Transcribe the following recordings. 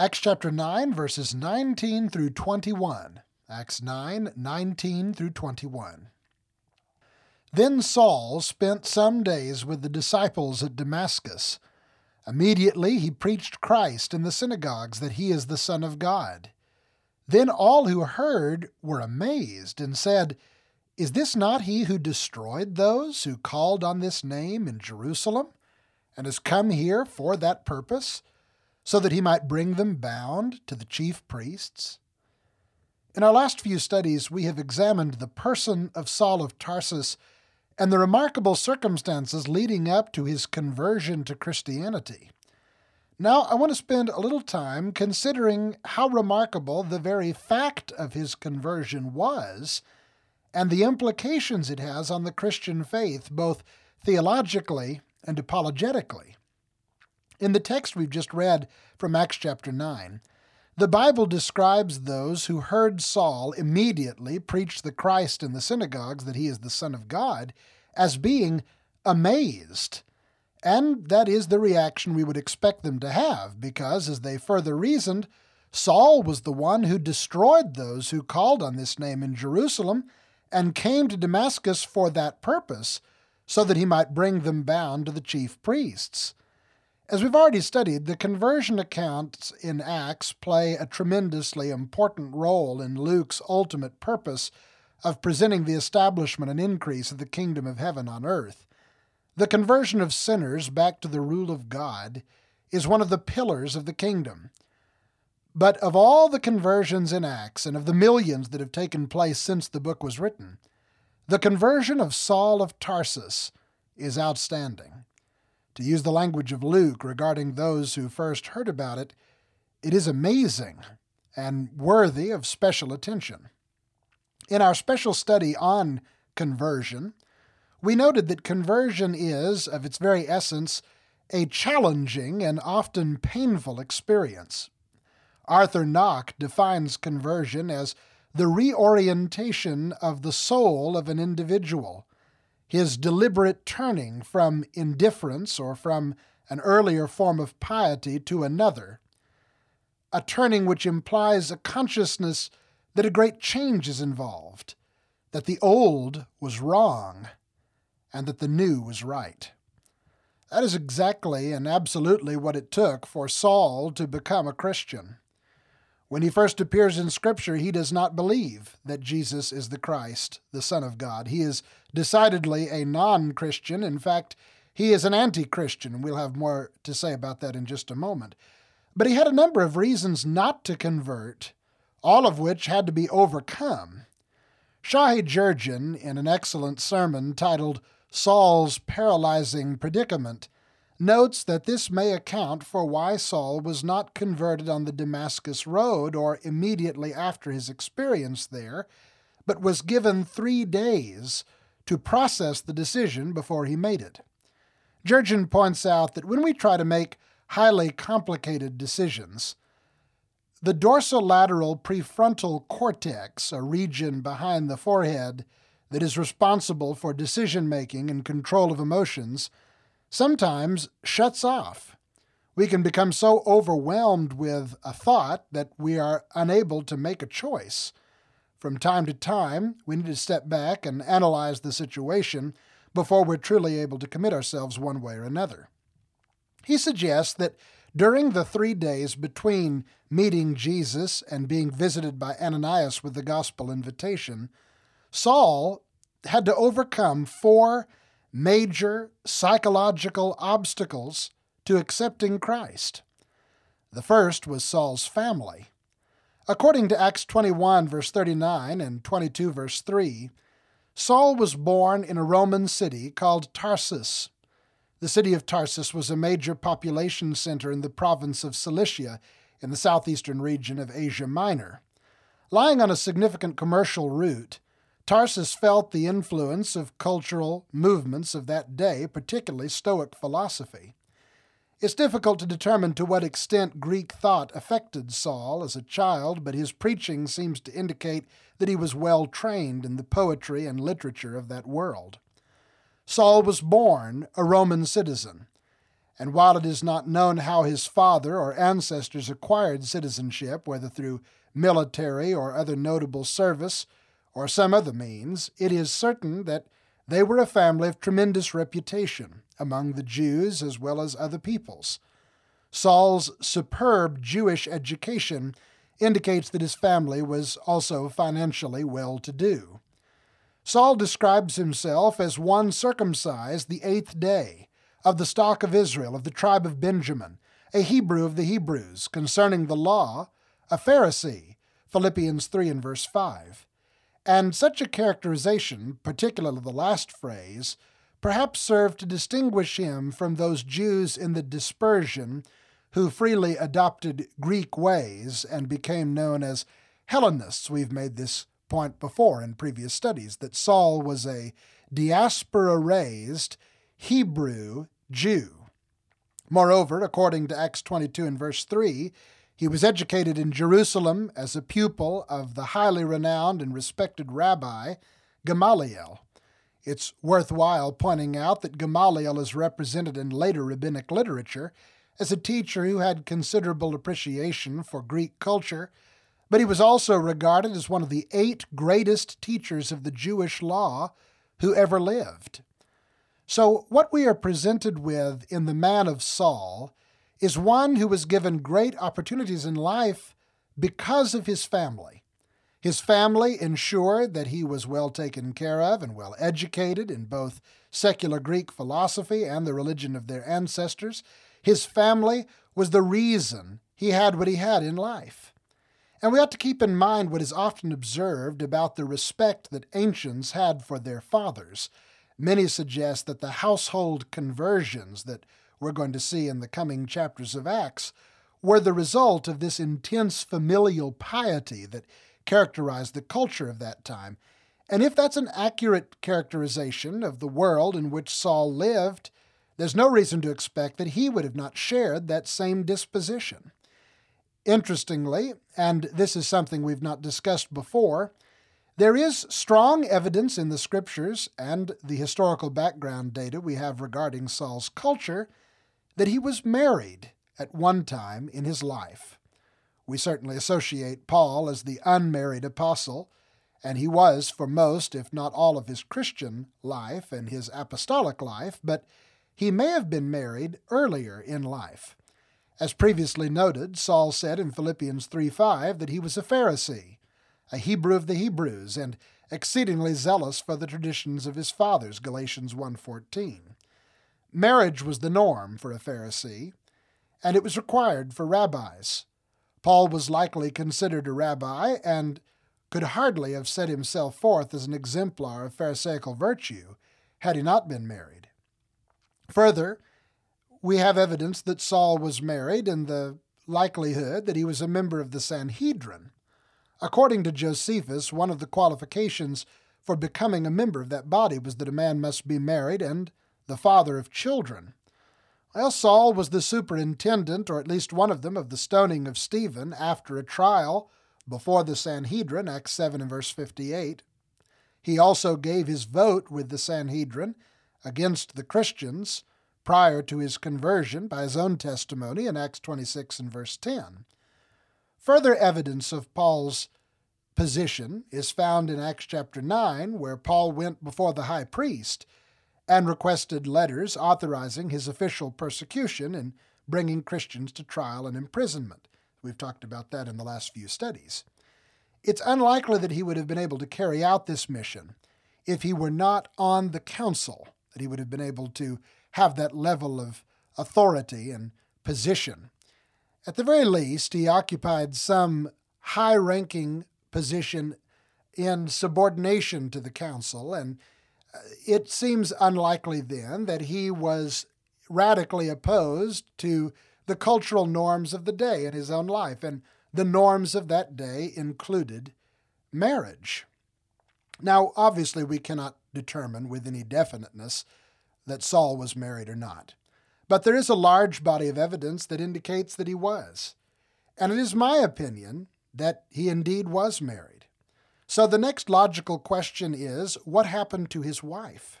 Acts chapter 9, verses 19 through 21. Acts 9, 19 through 21. Then Saul spent some days with the disciples at Damascus. Immediately he preached Christ in the synagogues that he is the Son of God. Then all who heard were amazed and said, Is this not he who destroyed those who called on this name in Jerusalem, and has come here for that purpose, so that he might bring them bound to the chief priests? In our last few studies, we have examined the person of Saul of Tarsus and the remarkable circumstances leading up to his conversion to Christianity. Now, I want to spend a little time considering how remarkable the very fact of his conversion was and the implications it has on the Christian faith, both theologically and apologetically. In the text we've just read from Acts chapter 9, the Bible describes those who heard Saul immediately preach the Christ in the synagogues that he is the Son of God as being amazed. And that is the reaction we would expect them to have, because, as they further reasoned, Saul was the one who destroyed those who called on this name in Jerusalem and came to Damascus for that purpose, so that he might bring them bound to the chief priests. As we've already studied, the conversion accounts in Acts play a tremendously important role in Luke's ultimate purpose of presenting the establishment and increase of the kingdom of heaven on earth. The conversion of sinners back to the rule of God is one of the pillars of the kingdom. But of all the conversions in Acts and of the millions that have taken place since the book was written, the conversion of Saul of Tarsus is outstanding. To use the language of Luke regarding those who first heard about it, it is amazing and worthy of special attention. In our special study on conversion, we noted that conversion is, of its very essence, a challenging and often painful experience. Arthur Nock defines conversion as the reorientation of the soul of an individual his deliberate turning from indifference or from an earlier form of piety to another, a turning which implies a consciousness that a great change is involved, that the old was wrong, and that the new was right. That is exactly and absolutely what it took for Saul to become a Christian. When he first appears in Scripture, he does not believe that Jesus is the Christ, the Son of God. He is decidedly a non Christian. In fact, he is an anti Christian. We'll have more to say about that in just a moment. But he had a number of reasons not to convert, all of which had to be overcome. Shahi Jurgen, in an excellent sermon titled Saul's Paralyzing Predicament, notes that this may account for why Saul was not converted on the Damascus Road or immediately after his experience there, but was given three days to process the decision before he made it. Jurgen points out that when we try to make highly complicated decisions, the dorsolateral prefrontal cortex, a region behind the forehead that is responsible for decision making and control of emotions, sometimes shuts off. We can become so overwhelmed with a thought that we are unable to make a choice. From time to time, we need to step back and analyze the situation before we're truly able to commit ourselves one way or another. He suggests that during the three days between meeting Jesus and being visited by Ananias with the gospel invitation, Saul had to overcome four major psychological obstacles to accepting Christ. The first was Saul's family. According to Acts 21, verse 39 and 22, verse 3, Saul was born in a Roman city called Tarsus. The city of Tarsus was a major population center in the province of Cilicia in the southeastern region of Asia Minor. Lying on a significant commercial route, Tarsus felt the influence of cultural movements of that day, particularly Stoic philosophy. It's difficult to determine to what extent Greek thought affected Saul as a child, but his preaching seems to indicate that he was well trained in the poetry and literature of that world. Saul was born a Roman citizen, and while it is not known how his father or ancestors acquired citizenship, whether through military or other notable service or some other means, it is certain that they were a family of tremendous reputation among the Jews as well as other peoples. Saul's superb Jewish education indicates that his family was also financially well to do. Saul describes himself as one circumcised the eighth day, of the stock of Israel, of the tribe of Benjamin, a Hebrew of the Hebrews, concerning the law, a Pharisee, Philippians 3 and verse 5. And such a characterization, particularly the last phrase, perhaps served to distinguish him from those Jews in the dispersion who freely adopted Greek ways and became known as Hellenists. We've made this point before in previous studies that Saul was a diaspora raised Hebrew Jew. Moreover, according to Acts 22 and verse 3, he was educated in Jerusalem as a pupil of the highly renowned and respected rabbi Gamaliel. It's worthwhile pointing out that Gamaliel is represented in later rabbinic literature as a teacher who had considerable appreciation for Greek culture, but he was also regarded as one of the eight greatest teachers of the Jewish law who ever lived. So, what we are presented with in the man of Saul is one who was given great opportunities in life because of his family. His family ensured that he was well taken care of and well educated in both secular Greek philosophy and the religion of their ancestors. His family was the reason he had what he had in life. And we ought to keep in mind what is often observed about the respect that ancients had for their fathers. Many suggest that the household conversions that we're going to see in the coming chapters of Acts were the result of this intense familial piety that characterized the culture of that time. And if that's an accurate characterization of the world in which Saul lived, there's no reason to expect that he would have not shared that same disposition. Interestingly, and this is something we've not discussed before, there is strong evidence in the scriptures and the historical background data we have regarding Saul's culture that he was married at one time in his life. We certainly associate Paul as the unmarried apostle, and he was for most, if not all, of his Christian life and his apostolic life, but he may have been married earlier in life. As previously noted, Saul said in Philippians 3:5 that he was a Pharisee, a Hebrew of the Hebrews, and exceedingly zealous for the traditions of his fathers, Galatians 1:14. Marriage was the norm for a Pharisee, and it was required for rabbis. Paul was likely considered a rabbi and could hardly have set himself forth as an exemplar of Pharisaical virtue had he not been married. Further, we have evidence that Saul was married and the likelihood that he was a member of the Sanhedrin. According to Josephus, one of the qualifications for becoming a member of that body was that a man must be married and the father of children. Well, Saul was the superintendent, or at least one of them, of the stoning of Stephen after a trial before the Sanhedrin, Acts 7 and verse 58. He also gave his vote with the Sanhedrin against the Christians prior to his conversion by his own testimony in Acts 26 and verse 10. Further evidence of Paul's position is found in Acts chapter 9, where Paul went before the high priest and requested letters authorizing his official persecution and bringing Christians to trial and imprisonment. We've talked about that in the last few studies. It's unlikely that he would have been able to carry out this mission if he were not on the council, that he would have been able to have that level of authority and position. At the very least, he occupied some high ranking position in subordination to the council, and it seems unlikely then that he was radically opposed to the cultural norms of the day in his own life, and the norms of that day included marriage. Now, obviously, we cannot determine with any definiteness that Saul was married or not. but there is a large body of evidence that indicates that he was. And it is my opinion that he indeed was married. So the next logical question is what happened to his wife?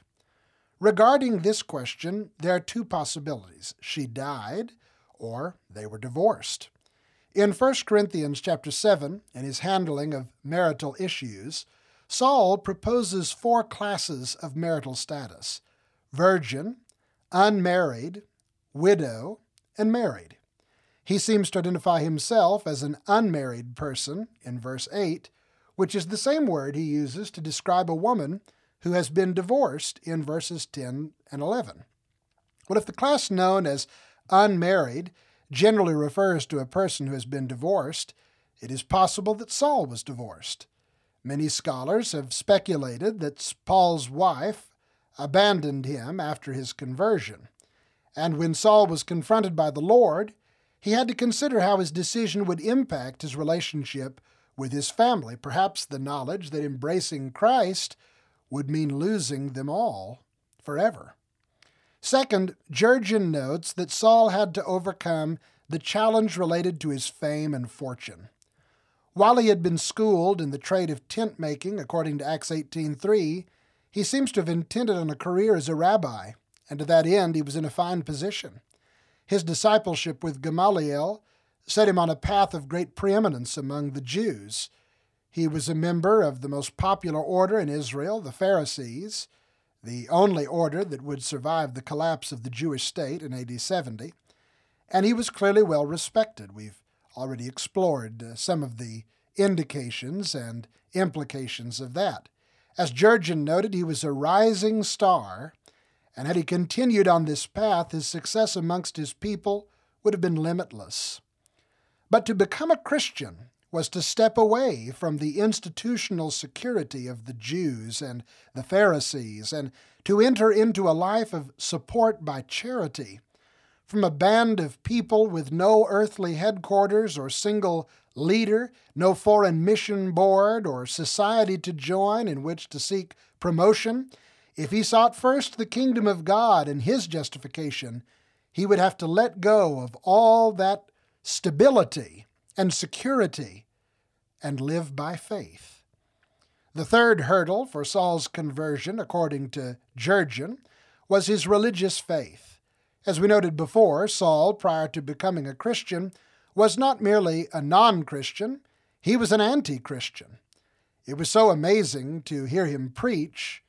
Regarding this question, there are two possibilities. She died or they were divorced. In 1 Corinthians chapter 7, in his handling of marital issues, Saul proposes four classes of marital status virgin, unmarried, widow, and married. He seems to identify himself as an unmarried person in verse 8, which is the same word he uses to describe a woman who has been divorced in verses 10 and 11. Well, if the class known as unmarried generally refers to a person who has been divorced, it is possible that Saul was divorced. Many scholars have speculated that Paul's wife abandoned him after his conversion. And when Saul was confronted by the Lord, he had to consider how his decision would impact his relationship with his family, perhaps the knowledge that embracing Christ would mean losing them all forever. Second, Jurgen notes that Saul had to overcome the challenge related to his fame and fortune. While he had been schooled in the trade of tent making, according to Acts 18:3, he seems to have intended on a career as a rabbi, and to that end he was in a fine position. His discipleship with Gamaliel set him on a path of great preeminence among the Jews. He was a member of the most popular order in Israel, the Pharisees, the only order that would survive the collapse of the Jewish state in AD 70, and he was clearly well respected. We've already explored uh, some of the indications and implications of that. As Jurgen noted, he was a rising star, and had he continued on this path, his success amongst his people would have been limitless. But to become a Christian was to step away from the institutional security of the Jews and the Pharisees and to enter into a life of support by charity. From a band of people with no earthly headquarters or single leader, no foreign mission board or society to join in which to seek promotion, if he sought first the kingdom of God and his justification, he would have to let go of all that stability and security and live by faith. The third hurdle for Saul's conversion, according to Jurgen, was his religious faith. As we noted before, Saul, prior to becoming a Christian, was not merely a non Christian, he was an anti Christian. It was so amazing to hear him preach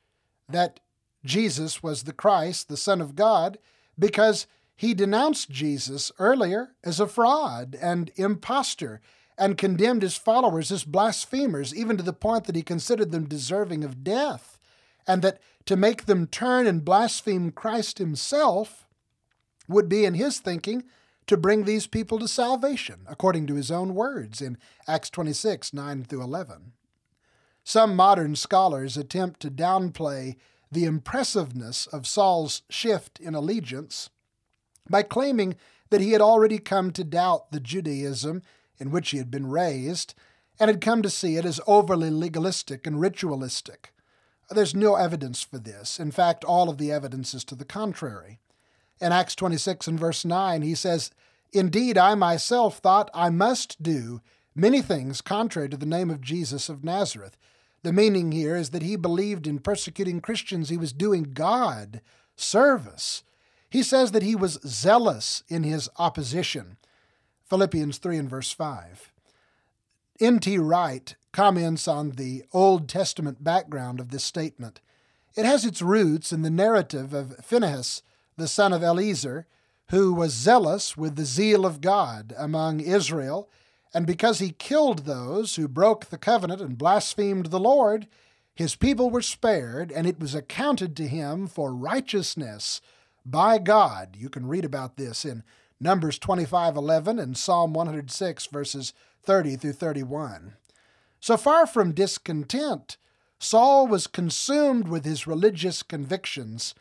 that Jesus was the Christ, the Son of God, because he denounced Jesus earlier as a fraud and impostor and condemned his followers as blasphemers, even to the point that he considered them deserving of death, and that to make them turn and blaspheme Christ himself would be, in his thinking, to bring these people to salvation, according to his own words in Acts 26 9 through 11. Some modern scholars attempt to downplay the impressiveness of Saul's shift in allegiance by claiming that he had already come to doubt the Judaism in which he had been raised and had come to see it as overly legalistic and ritualistic. There's no evidence for this. In fact, all of the evidence is to the contrary. In Acts 26 and verse 9, he says, Indeed, I myself thought I must do many things contrary to the name of Jesus of Nazareth. The meaning here is that he believed in persecuting Christians, he was doing God service. He says that he was zealous in his opposition. Philippians 3 and verse 5. N.T. Wright comments on the Old Testament background of this statement. It has its roots in the narrative of Phinehas, the son of Eleazar, who was zealous with the zeal of God among Israel, and because he killed those who broke the covenant and blasphemed the Lord, his people were spared, and it was accounted to him for righteousness by God. You can read about this in Numbers 25:11 and Psalm 106 verses 30 through 31. So far from discontent, Saul was consumed with his religious convictions.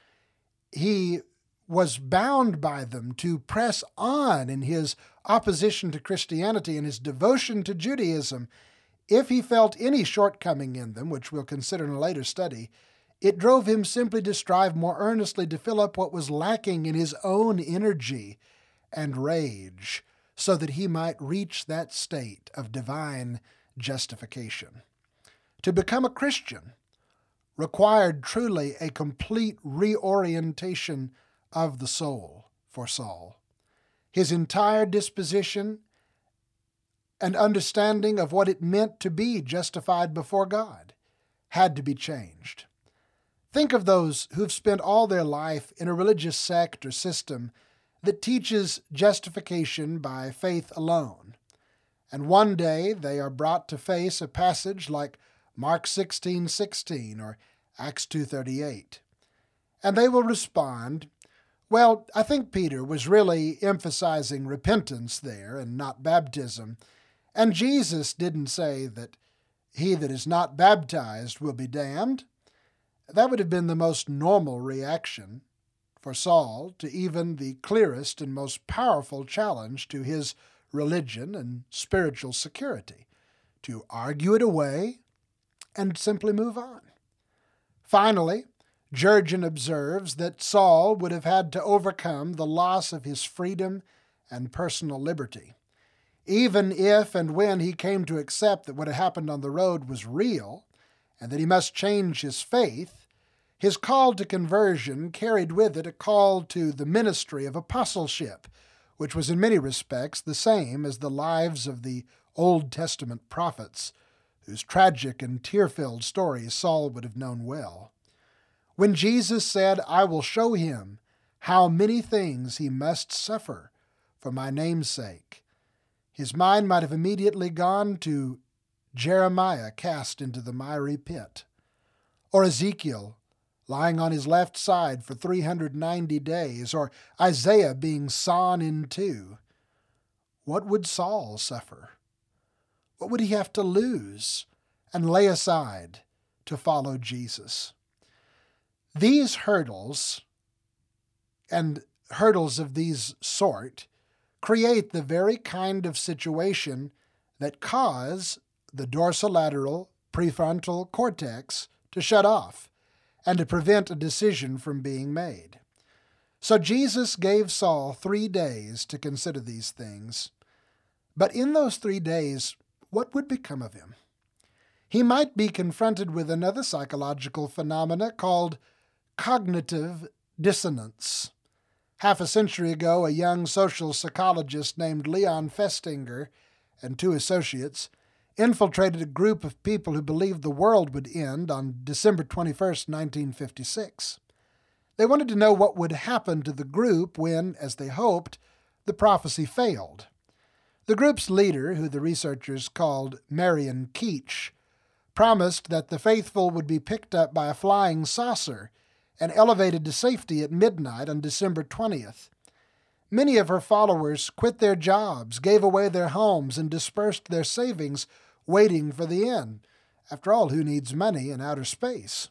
He was bound by them to press on in his opposition to Christianity and his devotion to Judaism. If he felt any shortcoming in them, which we'll consider in a later study, It drove him simply to strive more earnestly to fill up what was lacking in his own energy and rage so that he might reach that state of divine justification. To become a Christian required truly a complete reorientation of the soul for Saul. His entire disposition and understanding of what it meant to be justified before God had to be changed. Think of those who've spent all their life in a religious sect or system that teaches justification by faith alone. And one day they are brought to face a passage like Mark 16:16 16, or Acts 2:38. And they will respond, well, I think Peter was really emphasizing repentance there and not baptism. And Jesus didn't say that he that is not baptized will be damned. That would have been the most normal reaction for Saul to even the clearest and most powerful challenge to his religion and spiritual security to argue it away and simply move on. Finally, Jurgen observes that Saul would have had to overcome the loss of his freedom and personal liberty. Even if and when he came to accept that what had happened on the road was real and that he must change his faith, his call to conversion carried with it a call to the ministry of apostleship, which was in many respects the same as the lives of the Old Testament prophets, whose tragic and tear filled stories Saul would have known well. When Jesus said, I will show him how many things he must suffer for my name's sake, his mind might have immediately gone to Jeremiah cast into the miry pit, or Ezekiel lying on his left side for 390 days, or Isaiah being sawn in two, what would Saul suffer? What would he have to lose and lay aside to follow Jesus? These hurdles and hurdles of these sort create the very kind of situation that cause the dorsolateral prefrontal cortex to shut off and to prevent a decision from being made. So Jesus gave Saul three days to consider these things. But in those three days, what would become of him? He might be confronted with another psychological phenomena called cognitive dissonance. Half a century ago, a young social psychologist named Leon Festinger and two associates infiltrated a group of people who believed the world would end on December 21, 1956. They wanted to know what would happen to the group when, as they hoped, the prophecy failed. The group's leader, who the researchers called Marion Keech, promised that the faithful would be picked up by a flying saucer and elevated to safety at midnight on December 20th. Many of her followers quit their jobs, gave away their homes, and dispersed their savings, waiting for the end. After all, who needs money in outer space?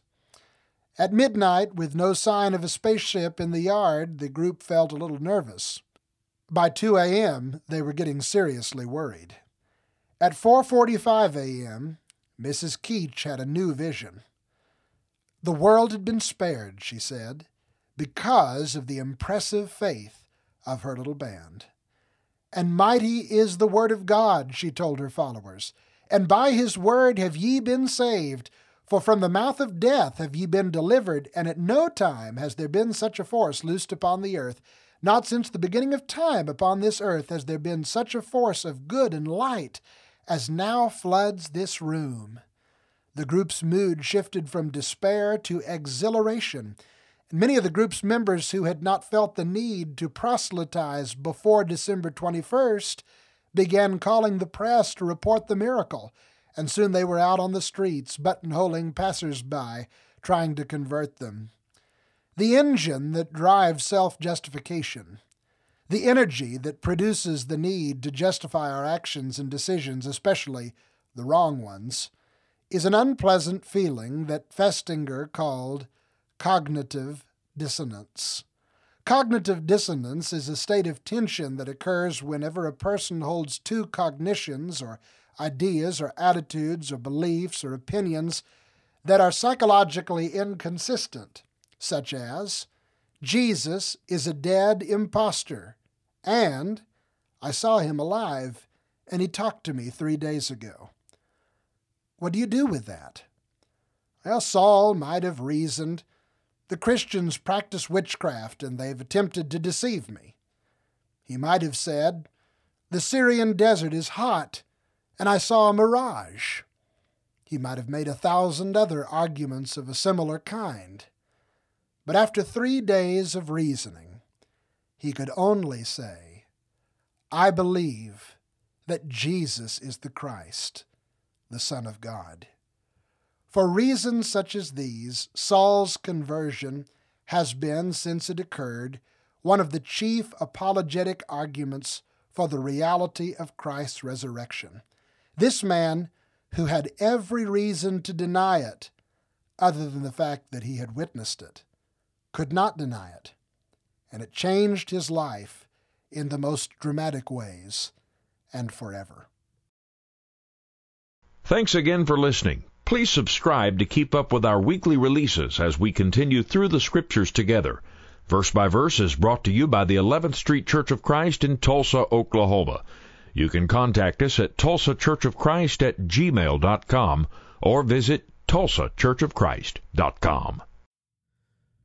At midnight, with no sign of a spaceship in the yard, the group felt a little nervous. By 2 a.m., they were getting seriously worried. At 4:45 a.m., Mrs. Keech had a new vision. The world had been spared, she said, because of the impressive faith of her little band. And mighty is the word of God, she told her followers, and by his word have ye been saved. For from the mouth of death have ye been delivered, and at no time has there been such a force loosed upon the earth. Not since the beginning of time upon this earth has there been such a force of good and light as now floods this room. The group's mood shifted from despair to exhilaration Many of the group's members who had not felt the need to proselytize before December 21st began calling the press to report the miracle, and soon they were out on the streets, buttonholing passers-by, trying to convert them. The engine that drives self justification, the energy that produces the need to justify our actions and decisions, especially the wrong ones, is an unpleasant feeling that Festinger called cognitive dissonance. Cognitive dissonance is a state of tension that occurs whenever a person holds two cognitions or ideas or attitudes or beliefs or opinions that are psychologically inconsistent, such as Jesus is a dead impostor, and I saw him alive, and he talked to me three days ago. What do you do with that? Well, Saul might have reasoned the Christians practice witchcraft and they've attempted to deceive me. He might have said, The Syrian desert is hot, and I saw a mirage. He might have made a thousand other arguments of a similar kind. But after three days of reasoning, he could only say, I believe that Jesus is the Christ, the Son of God. For reasons such as these, Saul's conversion has been, since it occurred, one of the chief apologetic arguments for the reality of Christ's resurrection. This man, who had every reason to deny it, other than the fact that he had witnessed it, could not deny it, and it changed his life in the most dramatic ways and forever. Thanks again for listening. Please subscribe to keep up with our weekly releases as we continue through the scriptures together. Verse by Verse is brought to you by the 11th Street Church of Christ in Tulsa, Oklahoma. You can contact us at tulsachurchofchrist at gmail.com or visit tulsachurchofchrist.com.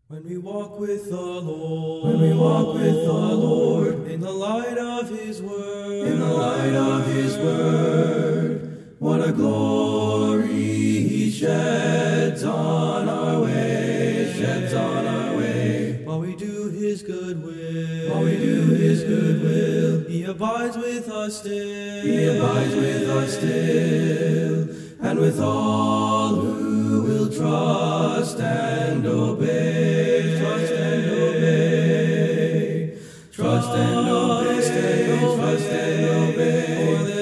When we walk with the Lord, when we walk with the Lord, in the light of His word, in the light of His word, what a glory He sheds on our way, sheds on our way. While we do His good will, while we do His good will, He abides with us still, He abides with us still, and with all who will trust and obey, trust and obey, trust and obey, trust and obey. For there's no